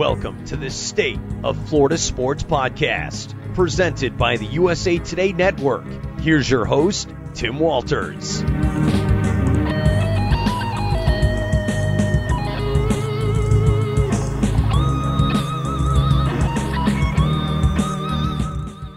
Welcome to the State of Florida Sports Podcast, presented by the USA Today Network. Here's your host, Tim Walters.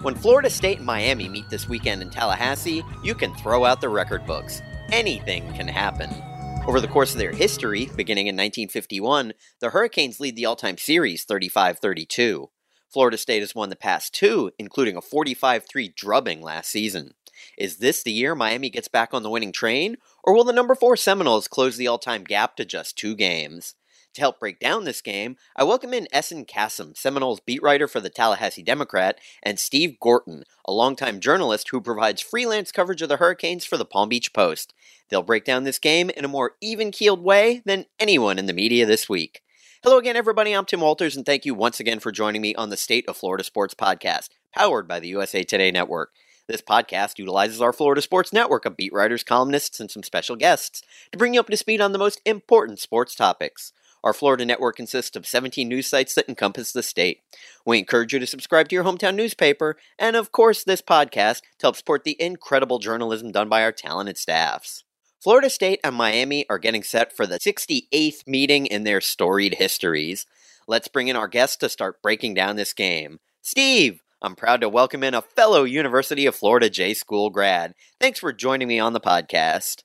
When Florida State and Miami meet this weekend in Tallahassee, you can throw out the record books. Anything can happen. Over the course of their history, beginning in 1951, the Hurricanes lead the all time series 35 32. Florida State has won the past two, including a 45 3 drubbing last season. Is this the year Miami gets back on the winning train, or will the number 4 Seminoles close the all time gap to just two games? To help break down this game, I welcome in Ehsan Kassim, Seminoles beat writer for the Tallahassee Democrat, and Steve Gorten, a longtime journalist who provides freelance coverage of the Hurricanes for the Palm Beach Post. They'll break down this game in a more even keeled way than anyone in the media this week. Hello again, everybody. I'm Tim Walters, and thank you once again for joining me on the State of Florida Sports Podcast, powered by the USA Today Network. This podcast utilizes our Florida Sports Network of beat writers, columnists, and some special guests to bring you up to speed on the most important sports topics. Our Florida network consists of 17 news sites that encompass the state. We encourage you to subscribe to your hometown newspaper, and of course, this podcast to help support the incredible journalism done by our talented staffs. Florida State and Miami are getting set for the 68th meeting in their storied histories. Let's bring in our guest to start breaking down this game. Steve, I'm proud to welcome in a fellow University of Florida J School grad. Thanks for joining me on the podcast.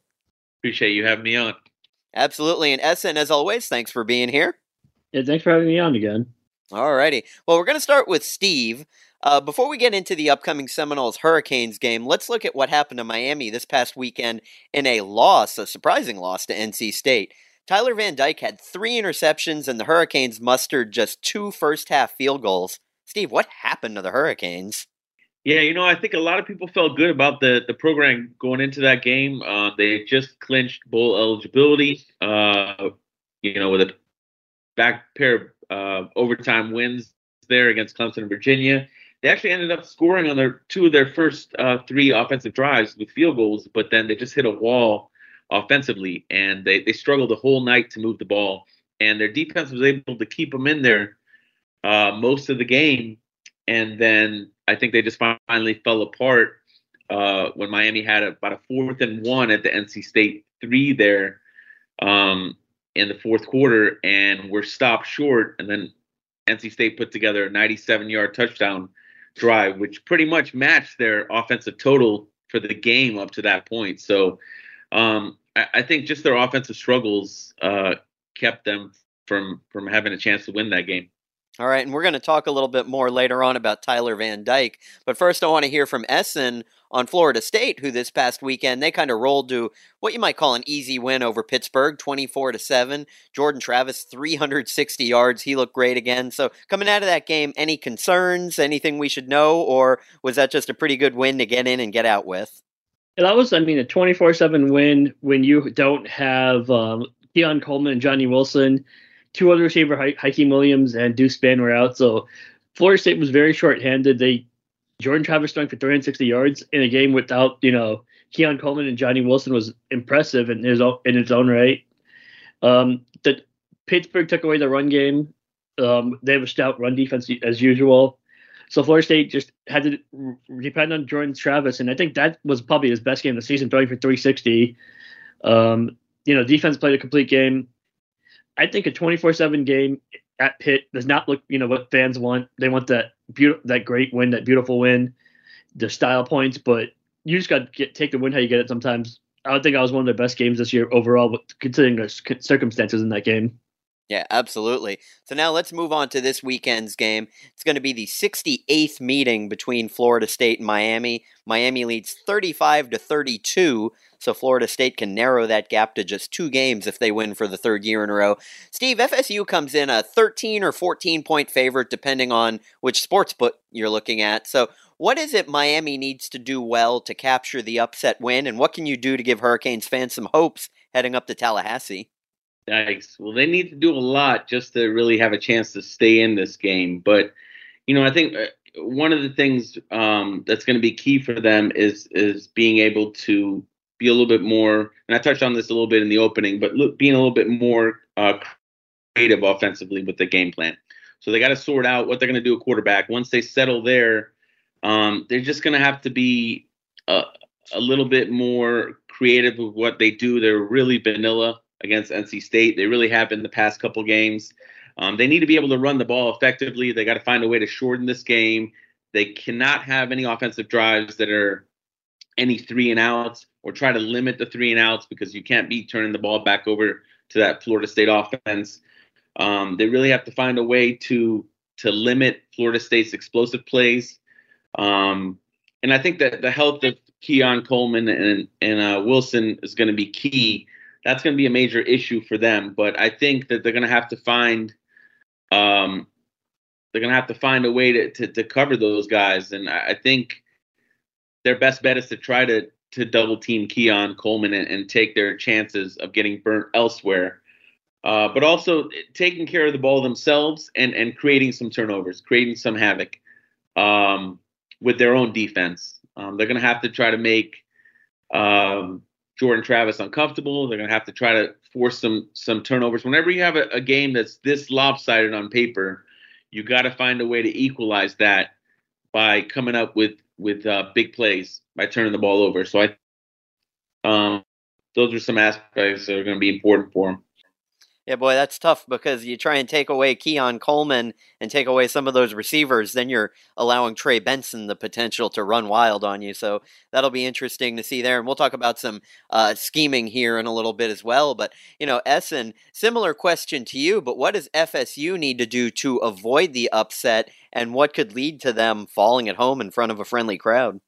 Appreciate you having me on. Absolutely. And Ehsan, as always, thanks for being here. Yeah, thanks for having me on again. All righty. Well, we're going to start with Steve. Uh, before we get into the upcoming Seminoles Hurricanes game, let's look at what happened to Miami this past weekend in a loss, a surprising loss to NC State. Tyler Van Dyke had three interceptions, and the Hurricanes mustered just two first half field goals. Steve, what happened to the Hurricanes? Yeah, you know, I think a lot of people felt good about the the program going into that game. Uh, they just clinched bowl eligibility. Uh, you know, with a back pair of uh, overtime wins there against Clemson and Virginia. They actually ended up scoring on their two of their first uh, three offensive drives with field goals, but then they just hit a wall offensively, and they they struggled the whole night to move the ball. And their defense was able to keep them in there uh, most of the game, and then I think they just finally fell apart uh, when Miami had about a fourth and one at the NC State three there um, in the fourth quarter, and were stopped short. And then NC State put together a 97 yard touchdown drive, which pretty much matched their offensive total for the game up to that point. So um, I, I, think just their offensive struggles uh, kept them from from having a chance to win that game. All right, and we're going to talk a little bit more later on about Tyler Van Dyke. But first, I want to hear from Ehsan on Florida State, who this past weekend they kind of rolled to what you might call an easy win over Pittsburgh, twenty-four to seven. Jordan Travis, three hundred sixty yards. He looked great again. So coming out of that game, any concerns? Anything we should know, or was that just a pretty good win to get in and get out with? Yeah, that was, I mean, a twenty-four-seven win when you don't have um, Coleman and Johnny Wilson two other receiver, Hykeem Williams and Deuce Spann were out. So Florida State was very short-handed. They Jordan Travis throwing for 360 yards in a game without you know Keon Coleman and Johnny Wilson was impressive in his own, in its own right. Um, the Pittsburgh took away the run game. Um, they have a stout run defense as usual. So Florida State just had to depend on Jordan Travis, and I think that was probably his best game of the season, throwing for 360. Um, you know, defense played a complete game. I think a 24/7 game at Pitt does not look, you know, what fans want. They want that beautiful, that great win, that beautiful win, the style points. But you just got to take the win how you get it. Sometimes I don't think I was one of the best games this year overall, considering the circumstances in that game. Yeah, absolutely. So now let's move on to this weekend's game. It's going to be the 68th meeting between Florida State and Miami. Miami leads 35 to 32, so Florida State can narrow that gap to just two games if they win for the third year in a row. Steve, FSU comes in a 13 or 14 point favorite depending on which sports book you're looking at. So, what is it Miami needs to do well to capture the upset win and what can you do to give Hurricanes fans some hopes heading up to Tallahassee? Yikes. Well, they need to do a lot just to really have a chance to stay in this game. But, you know, I think uh, one of the things um, that's going to be key for them is is being able to be a little bit more. And I touched on this a little bit in the opening, but look, being a little bit more uh, creative offensively with the game plan. So they got to sort out what they're going to do at quarterback. Once they settle there, um, they're just going to have to be a, a little bit more creative with what they do. They're really vanilla against NC State. They really have been the past couple games. Um, they need to be able to run the ball effectively. They got to find a way to shorten this game. They cannot have any offensive drives that are any three and outs or try to limit the three and outs because you can't be turning the ball back over to that Florida State offense. Um, they really have to find a way to to limit Florida State's explosive plays. Um, and I think that the health of Keon Coleman and and uh, Wilson is going to be key that's going to be a major issue for them. But I think that they're going to have to find, um, they're going to have to find a way to, to, to cover those guys. And I, think their best bet is to try to to double team Keon Coleman and, and take their chances of getting burnt elsewhere. Uh, but also taking care of the ball themselves and and creating some turnovers, creating some havoc um, with their own defense. Um, they're going to have to try to make um, Jordan Travis uncomfortable. They're going to have to try to force some some turnovers. Whenever you have a, a game that's this lopsided on paper, you got to find a way to equalize that by coming up with with uh, big plays by turning the ball over. So I, um, those are some aspects that are going to be important for them. Yeah, boy, that's tough because you try and take away Keon Coleman and take away some of those receivers, then you're allowing Trey Benson the potential to run wild on you. So that'll be interesting to see there. And we'll talk about some uh, scheming here in a little bit as well. But, you know, Ehsan, similar question to you, but what does FSU need to do to avoid the upset and what could lead to them falling at home in front of a friendly crowd?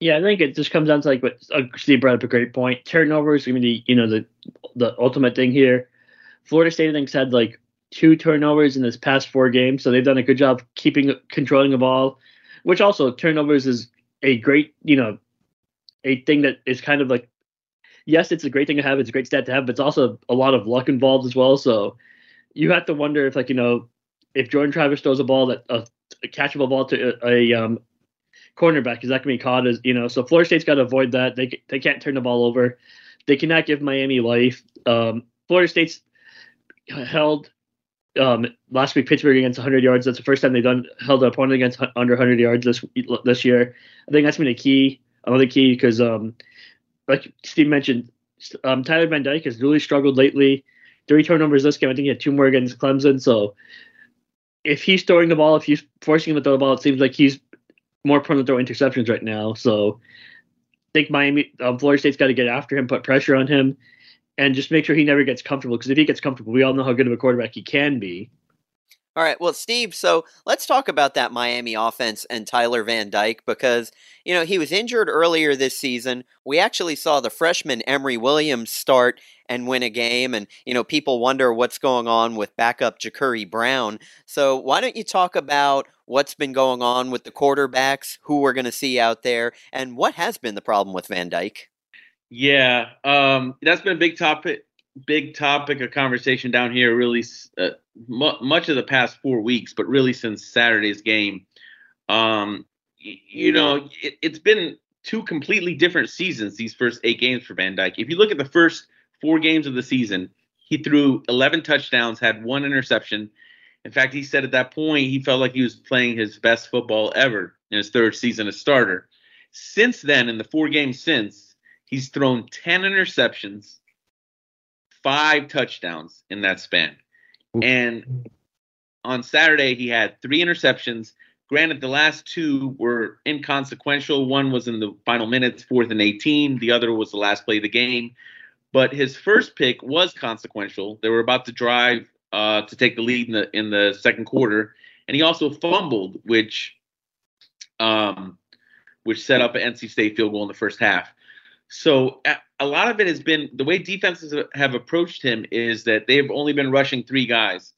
Yeah, I think it just comes down to like what uh, Steve brought up a great point. Turnovers, I mean, the you know the the ultimate thing here Florida State, I think, had like two turnovers in this past four games, so they've done a good job keeping controlling the ball. Which also turnovers is a great, you know, a thing that is kind of like, yes, it's a great thing to have, it's a great stat to have, but it's also a lot of luck involved as well. So you have to wonder if, like, you know, if Jordan Travis throws a ball that a, a catchable ball to a, a um, cornerback, is that going to be caught as you know? So Florida State's got to avoid that. They they can't turn the ball over. They cannot give Miami life. Um, Florida State's held um, last week Pittsburgh against 100 yards. That's the first time they've done held an opponent against under 100 yards this this year. I think that's been a key, another key because, um, like Steve mentioned, um, Tyler Van Dyke has really struggled lately. Three turnovers this game. I think he had two more against Clemson. So if he's throwing the ball, if he's forcing him to throw the ball, it seems like he's more prone to throw interceptions right now. So I think Miami, um, Florida State's got to get after him, put pressure on him and just make sure he never gets comfortable. Because if he gets comfortable, we all know how good of a quarterback he can be. All right, well, Steve, so let's talk about that Miami offense and Tyler Van Dyke because, you know, he was injured earlier this season. We actually saw the freshman Emory Williams start and win a game, and, you know, people wonder what's going on with backup Jacurri Brown. So why don't you talk about what's been going on with the quarterbacks, who we're going to see out there, and what has been the problem with Van Dyke? Yeah, um, that's been a big topic, big topic of conversation down here. Really, uh, m- much of the past four weeks, but really since Saturday's game. Um, y- you know, it, it's been two completely different seasons. These first eight games for Van Dyke. If you look at the first four games of the season, he threw 11 touchdowns, had one interception. In fact, he said at that point he felt like he was playing his best football ever in his third season as starter. Since then, in the four games since, He's thrown 10 interceptions, five touchdowns in that span. And on Saturday, he had three interceptions. Granted, the last two were inconsequential. One was in the final minutes, fourth and 18. The other was the last play of the game. But his first pick was consequential. They were about to drive uh, to take the lead in the in the second quarter, and he also fumbled, which um, which set up an NC State field goal in the first half. So a lot of it has been the way defenses have approached him is that they've only been rushing three guys,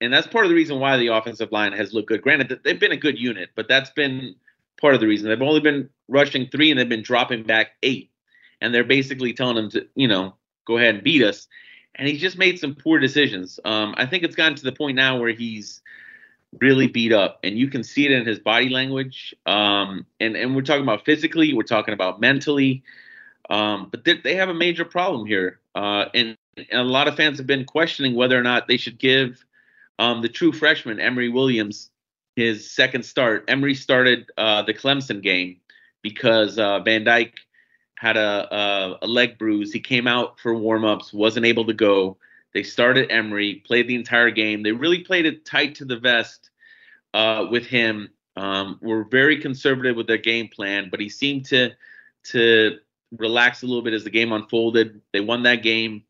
and that's part of the reason why the offensive line has looked good. Granted, they've been a good unit, but that's been part of the reason they've only been rushing three and they've been dropping back eight, and they're basically telling him to you know go ahead and beat us. And he's just made some poor decisions. Um, I think it's gotten to the point now where he's really beat up, and you can see it in his body language. Um, and and we're talking about physically, we're talking about mentally. Um, but they, they, have a major problem here, uh, and, and, a lot of fans have been questioning whether or not they should give um, the true freshman Emory Williams his second start. Emory started uh, the Clemson game because uh, Van Dyke had a, a, a leg bruise. He came out for warmups, wasn't able to go. They started Emory, played the entire game. They really played it tight to the vest uh, with him. Um, were very conservative with their game plan, but he seemed to to relax a little bit as the game unfolded. They won that game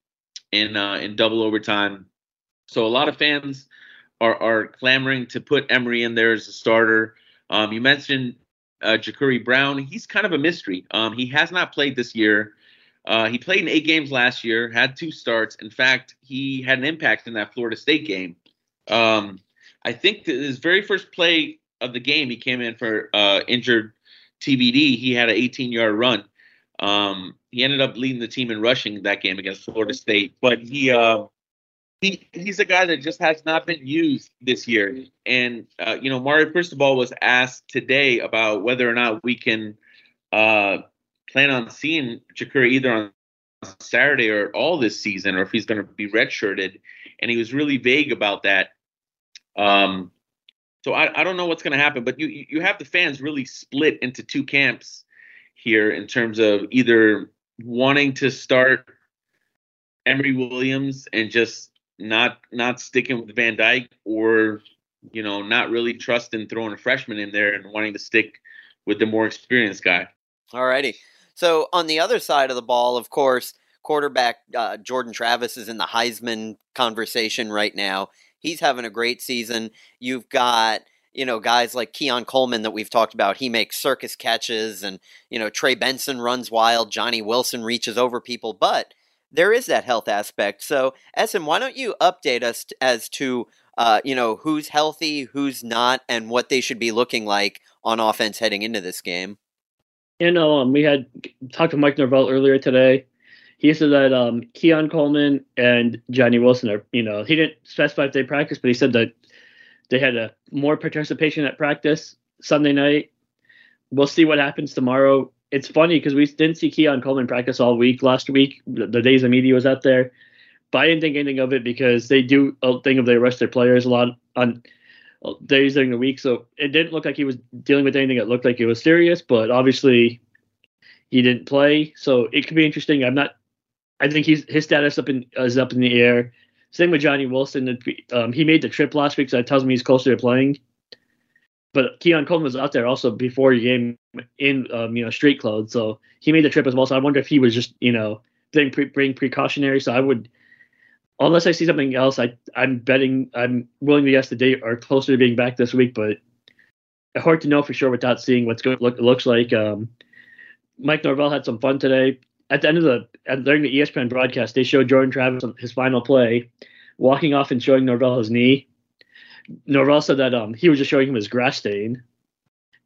in uh, in double overtime. So a lot of fans are are clamoring to put Emory in there as a starter. Um, you mentioned uh, Jacurri Brown. He's kind of a mystery. Um, he has not played this year. Uh, he played in eight games last year, had two starts. In fact, he had an impact in that Florida State game. Um, I think his very first play of the game, he came in for uh, injured TVD. He had an 18 yard run. Um, he ended up leading the team in rushing that game against Florida State, but he uh, he he's a guy that just has not been used this year. And uh, you know, Mario Cristobal was asked today about whether or not we can uh, plan on seeing Jacurri either on Saturday or all this season, or if he's going to be redshirted. And he was really vague about that. Um, so I, I don't know what's going to happen, but you you have the fans really split into two camps here in terms of either wanting to start Emory Williams and just not not sticking with Van Dyke or you know not really trusting throwing a freshman in there and wanting to stick with the more experienced guy. Alrighty. So on the other side of the ball, of course, quarterback uh, Jordan Travis is in the Heisman conversation right now. He's having a great season. You've got you know guys like Keon Coleman that we've talked about. He makes circus catches, and you know Trey Benson runs wild. Johnny Wilson reaches over people, but there is that health aspect. So, Ehsan, why don't you update us as to uh, you know who's healthy, who's not, and what they should be looking like on offense heading into this game? You know, um, we had talked to Mike Norvell earlier today. He said that um, Keon Coleman and Johnny Wilson are, you know, he didn't specify if they practice, but he said that they had a more participation at practice Sunday night. We'll see what happens tomorrow it's funny because we didn't see Keon Coleman practice all week last week. The, the days media was out there, but I didn't think anything of it because they do a thing of they rush their players a lot on uh, days during the week. So it didn't look like he was dealing with anything that looked like it was serious. But obviously, he didn't play, so it could be interesting. I'm not. I think he's his status up in is up in the air. Same with Johnny Wilson. Um, he made the trip last week, so that tells me he's closer to playing. But Keon Coleman was out there also before the game in um, you know street clothes, so he made the trip as well. So I wonder if he was just you know being pre- precautionary. So I would, unless I see something else, I I'm betting I'm willing to guess the date are closer to being back this week, but hard to know for sure without seeing what's going look looks like. Um, Mike Norvell had some fun today. At the end of the at, during the ESPN broadcast, they showed Jordan Travis his final play, walking off and showing Norvell his knee. Norvell said that um he was just showing him his grass stain,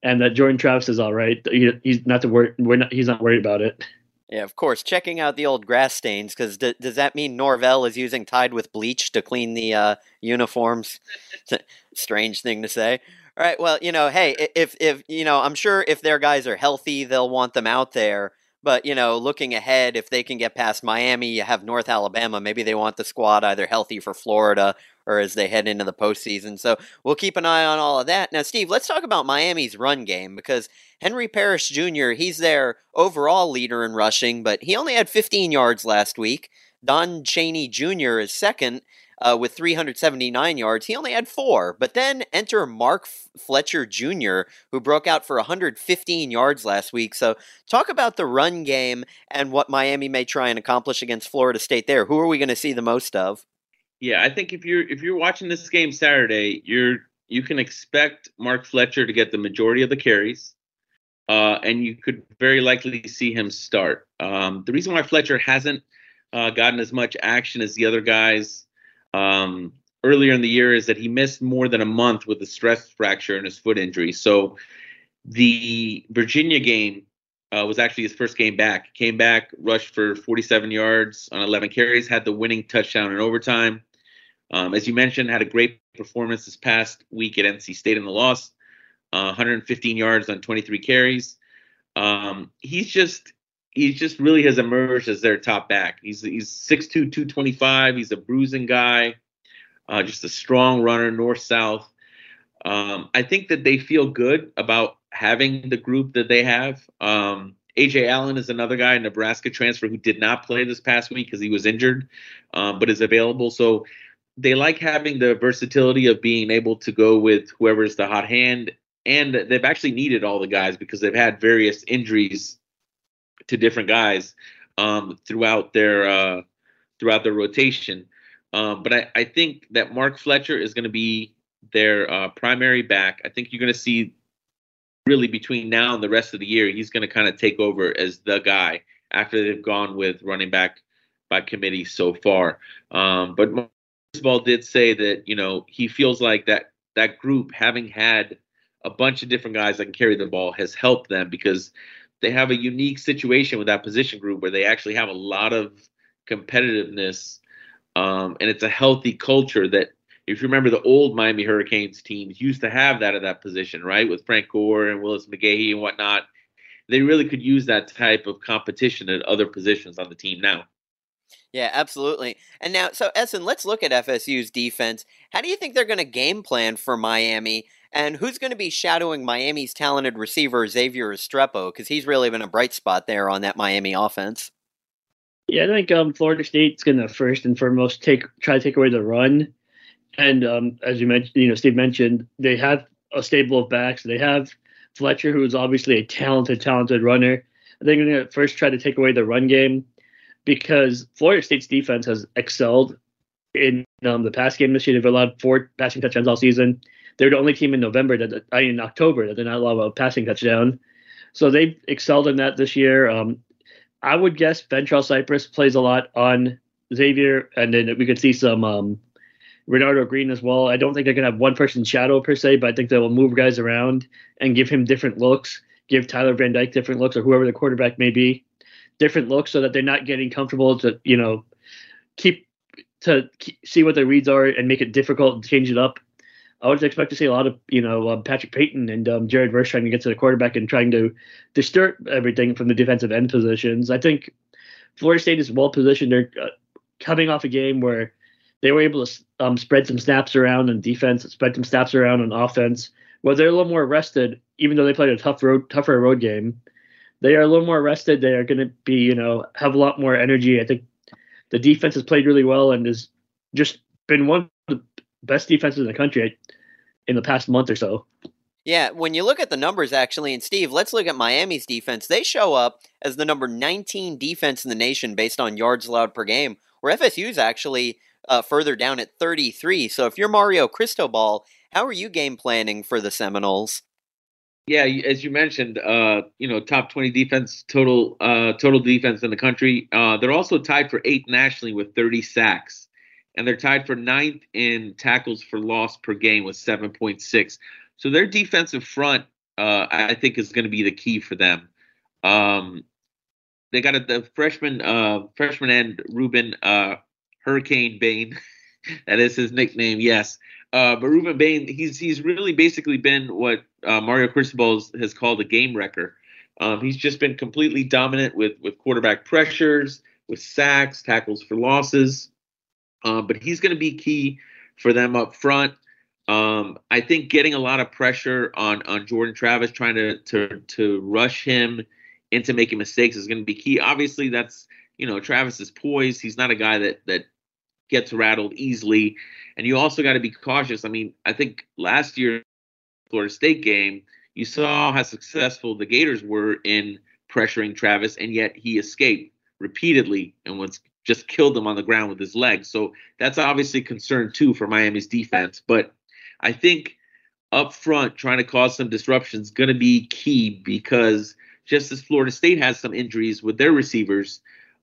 and that Jordan Travis is all right. He, he's not to worry. We're not. He's not worried about it. Yeah, of course. Checking out the old grass stains because d- does that mean Norvell is using Tide with bleach to clean the uh, uniforms? Strange thing to say. All right. Well, you know, hey, if if you know, I'm sure if their guys are healthy, they'll want them out there. But you know, looking ahead, if they can get past Miami, you have North Alabama. Maybe they want the squad either healthy for Florida or as they head into the postseason. So we'll keep an eye on all of that. Now, Steve, let's talk about Miami's run game because Henry Parrish Jr. He's their overall leader in rushing, but he only had 15 yards last week. Don Chaney Jr. is second uh, with 379 yards. He only had four. But then enter Mark Fletcher Jr., who broke out for 115 yards last week. So talk about the run game and what Miami may try and accomplish against Florida State there. Who are we going to see the most of? Yeah, I think if you're if you're watching this game Saturday, you're you can expect Mark Fletcher to get the majority of the carries, uh, and you could very likely see him start. Um, the reason why Fletcher hasn't uh, gotten as much action as the other guys um, earlier in the year is that he missed more than a month with a stress fracture and his foot injury. So the Virginia game uh, was actually his first game back. Came back, rushed for 47 yards on 11 carries, had the winning touchdown in overtime. Um, as you mentioned, had a great performance this past week at NC State in the loss. Uh, 115 yards on 23 carries. Um, he's just he just really has emerged as their top back. He's he's 6'2", 225. He's a bruising guy, uh, just a strong runner, north south. Um, I think that they feel good about having the group that they have. Um, Ajay Allen is another guy, Nebraska transfer, who did not play this past week because he was injured, um, but is available. So they like having the versatility of being able to go with whoever's the hot hand. And they've actually needed all the guys because they've had various injuries to different guys um, throughout their uh, throughout their rotation. Um, but I, I, think that Mark Fletcher is going to be their uh, primary back. I think you're going to see really between now and the rest of the year, he's going to kind of take over as the guy after they've gone with running back by committee so far. Um, but Ball did say that you know he feels like that that group having had a bunch of different guys that can carry the ball has helped them because they have a unique situation with that position group where they actually have a lot of competitiveness um, and it's a healthy culture that if you remember the old Miami Hurricanes teams used to have that at that position, right? With Frank Gore and Willis McGahee and whatnot. They really could use that type of competition at other positions on the team now. Yeah, absolutely. And now, so Ehsan, let's look at FSU's defense. How do you think they're going to game plan for Miami? And who's going to be shadowing Miami's talented receiver, Xavier Restrepo? Because he's really been a bright spot there on that Miami offense. Yeah, I think um, Florida State's going to first and foremost take try to take away the run. And um, as you mentioned, you know, Steve mentioned, they have a stable of backs. They have Fletcher, who is obviously a talented, talented runner. They're going to first try to take away the run game because Florida State's defense has excelled in um, the pass game this year. They've allowed four passing touchdowns all season. They're the only team in November that I mean, in October that did not allow a passing touchdown. So they've excelled in that this year. Um, I would guess Fentrell Cypress plays a lot on Xavier, and then we could see some um, Renardo Green as well. I don't think they're gonna have one person shadow per se, but I think they will move guys around and give him different looks, give Tyler Van Dyke different looks, or whoever the quarterback may be, different looks, so that they're not getting comfortable to you know keep to see what their reads are and make it difficult and change it up. I would expect to see a lot of you know um, Patrick Payton and um, Jared Verse trying to get to the quarterback and trying to disturb everything from the defensive end positions. I think Florida State is well positioned. They're uh, coming off a game where they were able to um, spread some snaps around on defense, spread some snaps around on offense. Well, they're a little more rested, even though they played a tough road, tougher road game. They are a little more rested. They are going to be, you know, have a lot more energy. I think the defense has played really well and has just been one best defenses in the country in the past month or so. Yeah, when you look at the numbers, actually, and Steve, let's look at Miami's defense. They show up as the number 19 defense in the nation based on yards allowed per game, where FSU's actually uh, further down at 33. So if you're Mario Cristobal, how are you game planning for the Seminoles? Yeah, as you mentioned, uh, you know, top 20 defense total uh, total defense in the country. Uh, they're also tied for eighth nationally with 30 sacks, and they're tied for ninth in tackles for loss per game with 7.6. So their defensive front, uh, I think, is going to be the key for them. Um, they got a, the freshman uh, freshman end Rueben uh, Hurricane Bain. that is his nickname, yes. Uh, but Rueben Bain, he's he's really basically been what uh, Mario Cristobal has called a game wrecker. Um, he's just been completely dominant with with quarterback pressures, with sacks, tackles for losses. Um, but he's going to be key for them up front. Um, I think getting a lot of pressure on on Jordan Travis, trying to to to rush him into making mistakes is going to be key. Obviously, that's you know, Travis is poised. He's not a guy that that gets rattled easily. And you also got to be cautious. I mean, I think last year Florida State game, you saw how successful the Gators were in pressuring Travis, and yet he escaped repeatedly and was just killed him on the ground with his legs. So that's obviously a concern too for Miami's defense. But I think up front, trying to cause some disruption is going to be key because just as Florida State has some injuries with their receivers,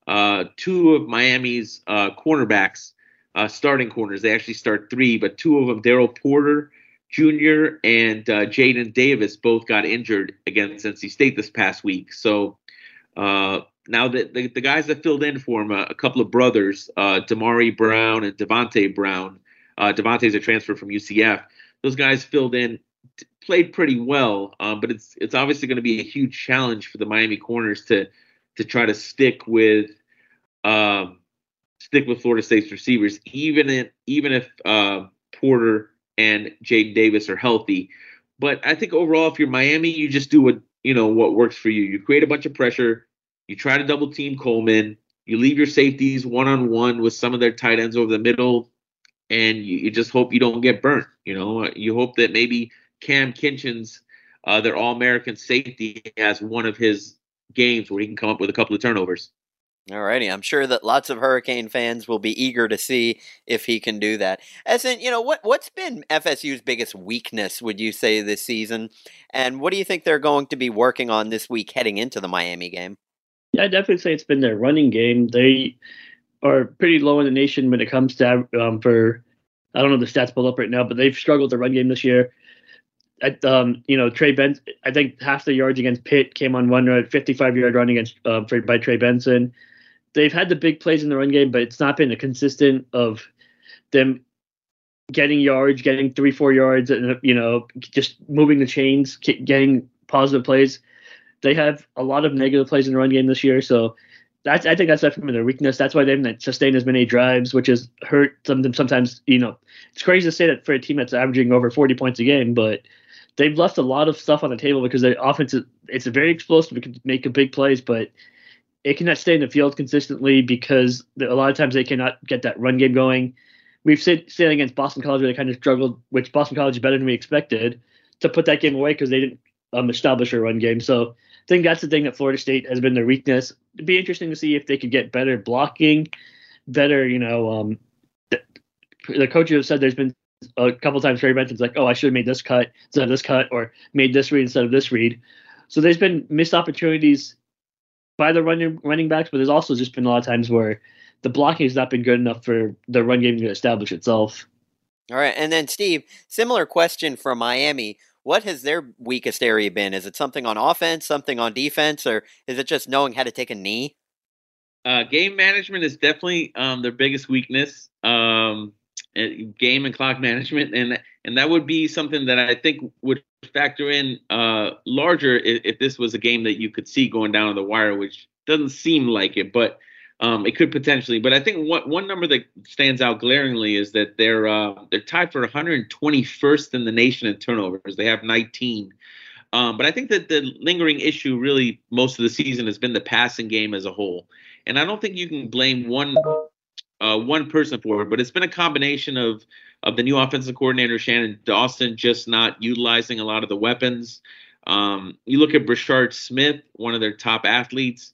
uh, two of Miami's uh, cornerbacks, uh, starting corners, they actually start three, but two of them, Daryl Porter Jr. and uh, Jaden Davis, both got injured against NC State this past week. So uh, now the, the, the guys that filled in for him, a, a couple of brothers, uh, Damari Brown and Davonte Brown. Uh, Davonte's a transfer from UCF. Those guys filled in, t- played pretty well, um, but it's it's obviously going to be a huge challenge for the Miami corners to to try to stick with um, stick with Florida State's receivers, even if even if uh, Porter and Jaden Davis are healthy. But I think overall, if you're Miami, you just do what you know what works for you. You create a bunch of pressure you try to double team Coleman. You leave your safeties one on one with some of their tight ends over the middle, and you, you, just hope you don't get burnt. You know, you hope that maybe Cam Kinchens, uh, their All American safety, has one of his games where he can come up with a couple of turnovers. Alrighty, I'm sure that lots of Hurricane fans will be eager to see if he can do that. As in, you know, what what's been FSU's biggest weakness, would you say, this season? And what do you think they're going to be working on this week heading into the Miami game? Yeah, I definitely say it's been their running game. They are pretty low in the nation when it comes to um, for I don't know the stats pulled up right now, but they've struggled the run game this year. At, um, you know, Trey Benson, I think half the yards against Pitt came on one run, 55 yard run against uh, for, by Trey Benson. They've had the big plays in the run game, but it's not been a consistent of them getting yards, getting three, four yards, and you know, just moving the chains, getting positive plays they have a lot of negative plays in the run game this year, so that's I think that's definitely their weakness. That's why they haven't sustained as many drives, which has hurt them sometimes. You know, it's crazy to say that for a team that's averaging over 40 points a game, but they've left a lot of stuff on the table because their offense is it's very explosive. It can make a big plays, but it cannot stay in the field consistently because a lot of times they cannot get that run game going. We've seen, seen against Boston College where they kind of struggled, which Boston College is better than we expected, to put that game away because they didn't um, establish a run game. So I think that's the thing that Florida State has been their weakness. It'd be interesting to see if they could get better blocking, better, you know, um, the, the coaches have said there's been a couple times Trey Benson's like, oh, I should have made this cut instead of this cut, or made this read instead of this read. So there's been missed opportunities by the running running backs, but there's also just been a lot of times where the blocking has not been good enough for the run game to establish itself. All right, and then Steve, similar question from Miami. What has their weakest area been? Is it something on offense, something on defense, or is it just knowing how to take a knee? Uh, game management is definitely um, their biggest weakness. Um, game and clock management, and and that would be something that I think would factor in uh, larger if, if, this was a game that you could see going down on the wire, which doesn't seem like it, but um, it could potentially. But I think one one number that stands out glaringly is that they're uh, they're tied for 121st in the nation in turnovers. They have 19. Um, but I think that the lingering issue really most of the season has been the passing game as a whole. And I don't think you can blame one uh, one person for it, but it's been a combination of of the new offensive coordinator Shannon Dawson just not utilizing a lot of the weapons. Um, you look at Brashard Smith, one of their top athletes.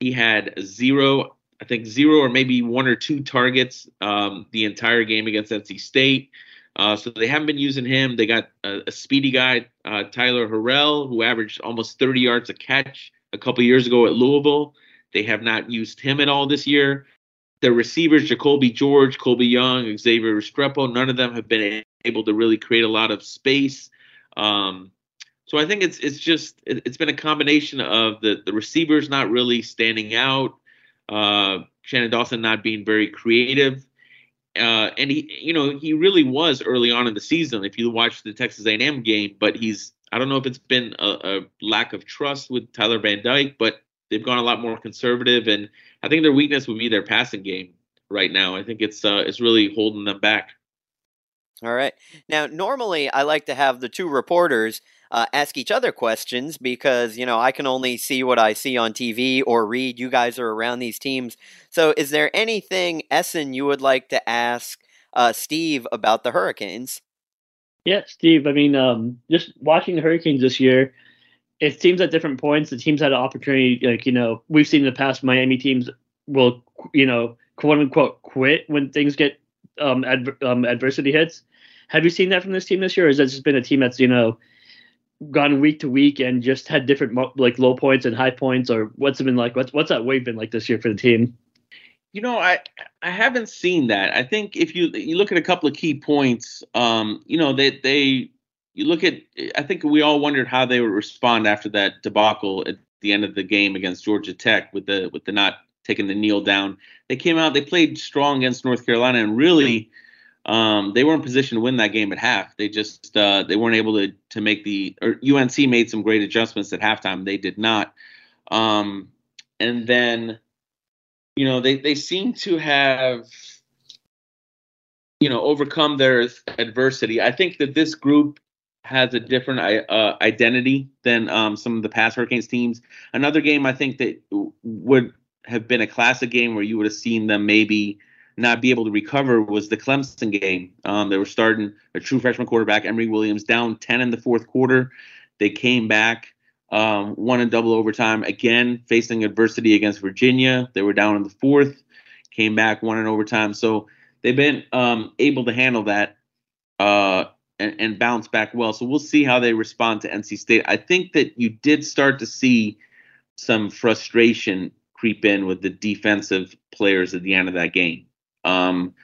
He had zero, I think zero or maybe one or two targets um, the entire game against NC State. Uh, so they haven't been using him. They got a, a speedy guy, uh, Tyler Harrell, who averaged almost 30 yards a catch a couple years ago at Louisville. They have not used him at all this year. The receivers, Jacoby George, Colby Young, Xavier Restrepo, none of them have been able to really create a lot of space. Um, so I think it's it's just it, has been a combination of the the receivers not really standing out, uh, Shannon Dawson not being very creative, uh, and he you know he really was early on in the season. If you watch the Texas A&M game, but he's I don't know if it's been a, a lack of trust with Tyler Van Dyke, but they've gone a lot more conservative, and I think their weakness would be their passing game right now. I think it's uh, it's really holding them back. All right. Now, normally I like to have the two reporters uh, ask each other questions because, you know, I can only see what I see on TV or read. You guys are around these teams. So, is there anything, Ehsan, you would like to ask uh, Steve about the Hurricanes? Yeah, Steve. I mean, um, just watching the Hurricanes this year, it seems at different points the teams had an opportunity. Like, you know, we've seen in the past Miami teams will you know, quote unquote, quit when things get um, adver- um, adversity hits. Have you seen that from this team this year, or has that just been a team that's you know gone week to week and just had different like low points and high points, or what's it been like? What's what's that wave been like this year for the team? You know, I I haven't seen that. I think if you you look at a couple of key points, um, you know, they they you look at I think we all wondered how they would respond after that debacle at the end of the game against Georgia Tech with the with the not taking the kneel down. They came out, they played strong against North Carolina, and really, um, they were in position to win that game at half. They just uh, they weren't able to to make the or UNC made some great adjustments at halftime. They did not, um, and then you know they they seem to have you know overcome their adversity. I think that this group has a different uh, identity than um, some of the past Hurricanes teams. Another game I think that would have been a classic game where you would have seen them maybe not be able to recover was the Clemson game. Um, they were starting a true freshman quarterback, Emory Williams, down 10 in the fourth quarter. They came back, um, won in double overtime, again facing adversity against Virginia. They were down in the fourth, came back, won in overtime. So they've been um, able to handle that. Uh, and, and bounce back well. So we'll see how they respond to NC State. I think that you did start to see some frustration creep in with the defensive players at the end of that game. Um,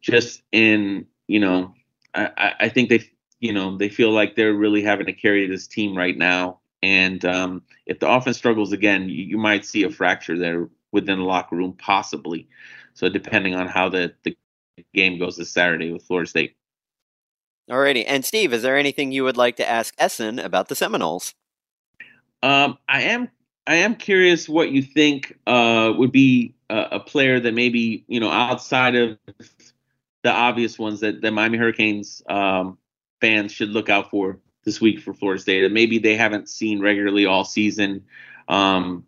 just in, you know, I, I think they, you know, they feel like they're really having to carry this team right now. And um, if the offense struggles again, you, you might see a fracture there within the locker room, possibly. So depending on how the, the game goes this Saturday with Florida State. Alrighty. And Steve, is there anything you would like to ask Ehsan about the Seminoles? Um, I am I am curious what you think uh, would be a, player that maybe you know outside of the obvious ones that the Miami Hurricanes um, fans should look out for this week for Florida State that maybe they haven't seen regularly all season. Um,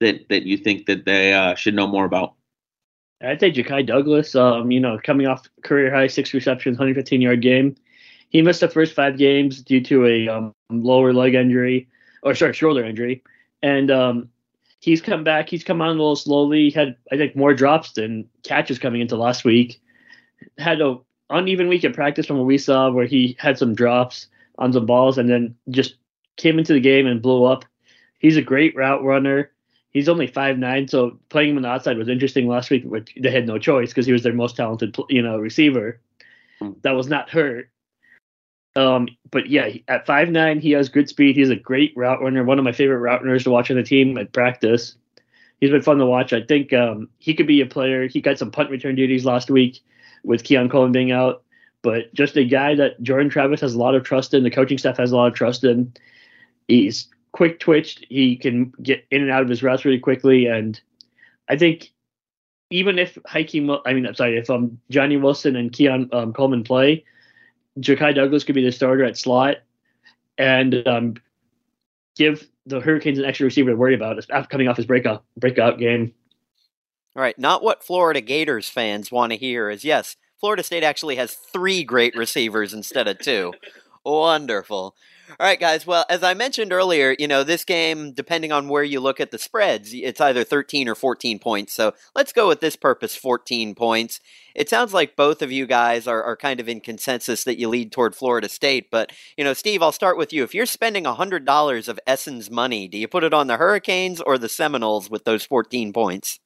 that that you think that they uh, should know more about. I'd say Ja'Khi Douglas, um, you know, coming off career high six receptions, 115 yard game. He missed the first five games due to a um, lower leg injury, or sorry, shoulder injury. And um, he's come back. He's come on a little slowly. He had, I think, more drops than catches coming into last week. Had a uneven week at practice from what we saw, where he had some drops on some balls and then just came into the game and blew up. He's a great route runner he's only five nine, so playing him on the outside was interesting last week. But they had no choice because he was their most talented, you know, receiver. Hmm. That was not hurt. Um, but yeah, at five nine, he has good speed. He's a great route runner. One of my favorite route runners to watch on the team at practice. He's been fun to watch. I think um, he could be a player. He got some punt return duties last week with Keon Coleman being out, but just a guy that Jordan Travis has a lot of trust in. The coaching staff has a lot of trust in. He's quick twitched. He can get in and out of his routes really quickly, and I think even if Hykeem, I mean, I'm sorry, if um Johnny Wilson and Keon um, Coleman play, Ja'Khi Douglas could be the starter at slot, and um, give the Hurricanes an extra receiver to worry about after coming off his breakout breakout game. All right, not what Florida Gators fans want to hear is yes, Florida State actually has three great receivers instead of two. Wonderful. All right, guys. Well, as I mentioned earlier, you know, this game, depending on where you look at the spreads, it's either 13 or 14 points. So let's go with this purpose 14 points. It sounds like both of you guys are, are kind of in consensus that you lead toward Florida State. But, you know, Steve, I'll start with you. If you're spending $100 of Ehsan's money, do you put it on the Hurricanes or the Seminoles with those 14 points?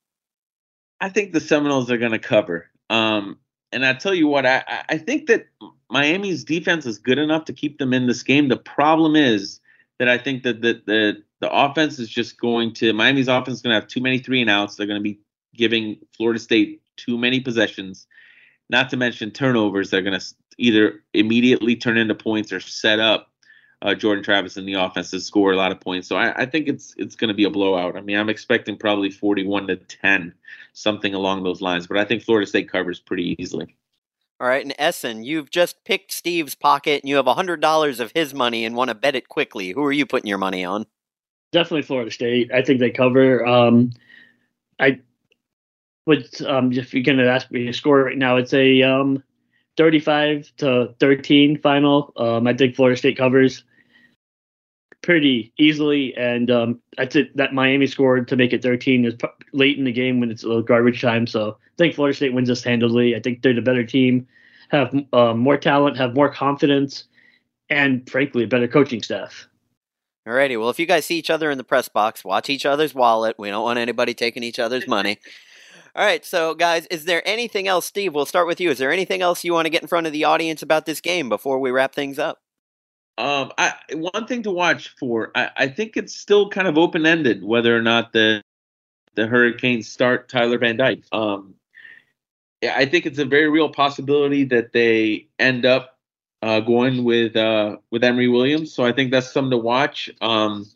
I think the Seminoles are going to cover. Um, and I tell you what, I, I think that Miami's defense is good enough to keep them in this game. The problem is that I think that the the, the offense is just going to Miami's offense is going to have too many three and outs. They're going to be giving Florida State too many possessions, not to mention turnovers. They're going to either immediately turn into points or set up uh, Jordan Travis in the offense to score a lot of points. So I, I think it's it's going to be a blowout. I mean, I'm expecting probably 41 to 10, something along those lines. But I think Florida State covers pretty easily. All right, and Ehsan, you've just picked Steve's pocket and you have $100 of his money and want to bet it quickly. Who are you putting your money on? Definitely Florida State. I think they cover. Um, I would, um, if you're going to ask me a score right now, it's a um, 35 to 13 final. Um, I think Florida State covers. pretty easily, and um, that's it. That Miami scored to make it 13 is late in the game when it's a little garbage time. So I think Florida State wins this handily. I think they're the better team, have uh, more talent, have more confidence, and frankly, a better coaching staff. Alrighty, well, if you guys see each other in the press box, watch each other's wallet. We don't want anybody taking each other's money. All right, so guys, is there anything else, Steve? We'll start with you. Is there anything else you want to get in front of the audience about this game before we wrap things up? Um, I one thing to watch for. I, I think it's still kind of open ended whether or not the the Hurricanes start Tyler Van Dyke. Um, I think it's a very real possibility that they end up uh, going with uh, with Emory Williams. So I think that's something to watch. Um,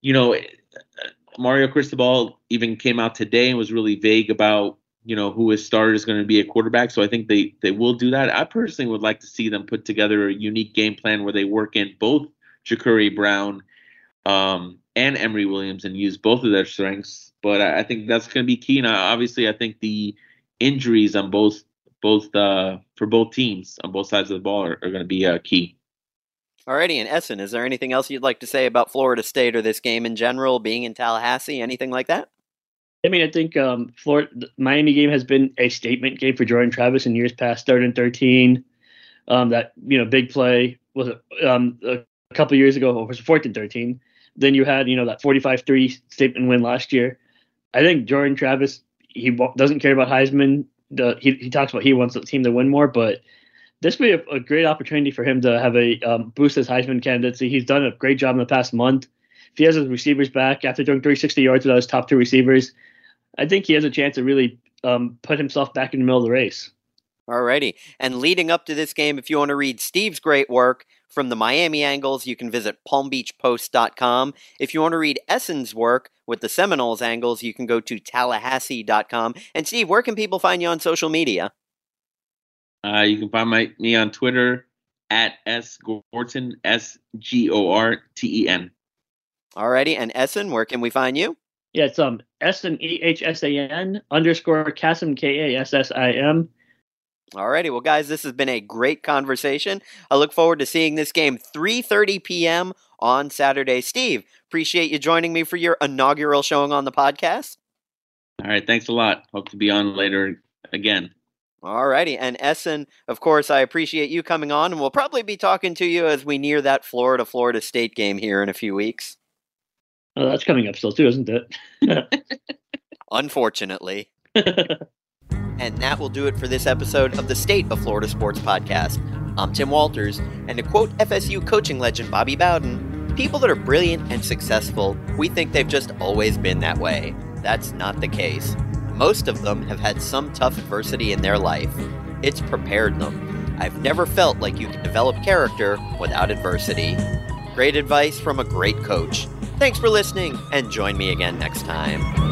you know, Mario Cristobal even came out today and was really vague about you know who his starter is going to be a quarterback. So I think they they will do that. I personally would like to see them put together a unique game plan where they work in both Jacurri Brown um, and Emory Williams and use both of their strengths. But I, I think that's going to be key. And obviously, I think the injuries on both both uh, for both teams on both sides of the ball are, are going to be uh, key. Alrighty, and Ehsan, is there anything else you'd like to say about Florida State or this game in general, being in Tallahassee, anything like that? I mean, I think um, Florida, Miami game has been a statement game for Jordan Travis in years past. Third and thirteen, um, that you know big play was um, a couple years ago. It was fourth and thirteen. Then you had you know that 45-3 statement win last year. I think Jordan Travis he doesn't care about Heisman. The, he he talks about he wants the team to win more, but this would be a, a great opportunity for him to have a um, boost his Heisman candidacy. He's done a great job in the past month. If he has his receivers back after doing 360 yards without his top two receivers, I think he has a chance to really um, put himself back in the middle of the race. Alrighty. And leading up to this game, if you want to read Steve's great work from the Miami angles, you can visit palmbeachpost.com. If you want to read Ehsan's work with the Seminoles angles, you can go to tallahassee.com. And Steve, where can people find you on social media? Uh, you can find my, me on Twitter at S Gorten, S G O R T E N. Alrighty. And Ehsan, where can we find you? Yeah, it's um S N E H S A N underscore Kassim K A S S I M. Alrighty, well, guys, this has been a great conversation. I look forward to seeing this game 3:30 p.m. on Saturday. Steve, appreciate you joining me for your inaugural showing on the podcast. All right, thanks a lot. Hope to be on later again. Alrighty, and Ehsan, of course, I appreciate you coming on, and we'll probably be talking to you as we near that Florida Florida State game here in a few weeks. Oh, that's coming up still too, isn't it? Unfortunately. and that will do it for this episode of the State of Florida Sports Podcast. I'm Tim Walters, and to quote FSU coaching legend Bobby Bowden, people that are brilliant and successful, we think they've just always been that way. That's not the case. Most of them have had some tough adversity in their life. It's prepared them. I've never felt like you can develop character without adversity. Great advice from a great coach. Thanks for listening, and join me again next time.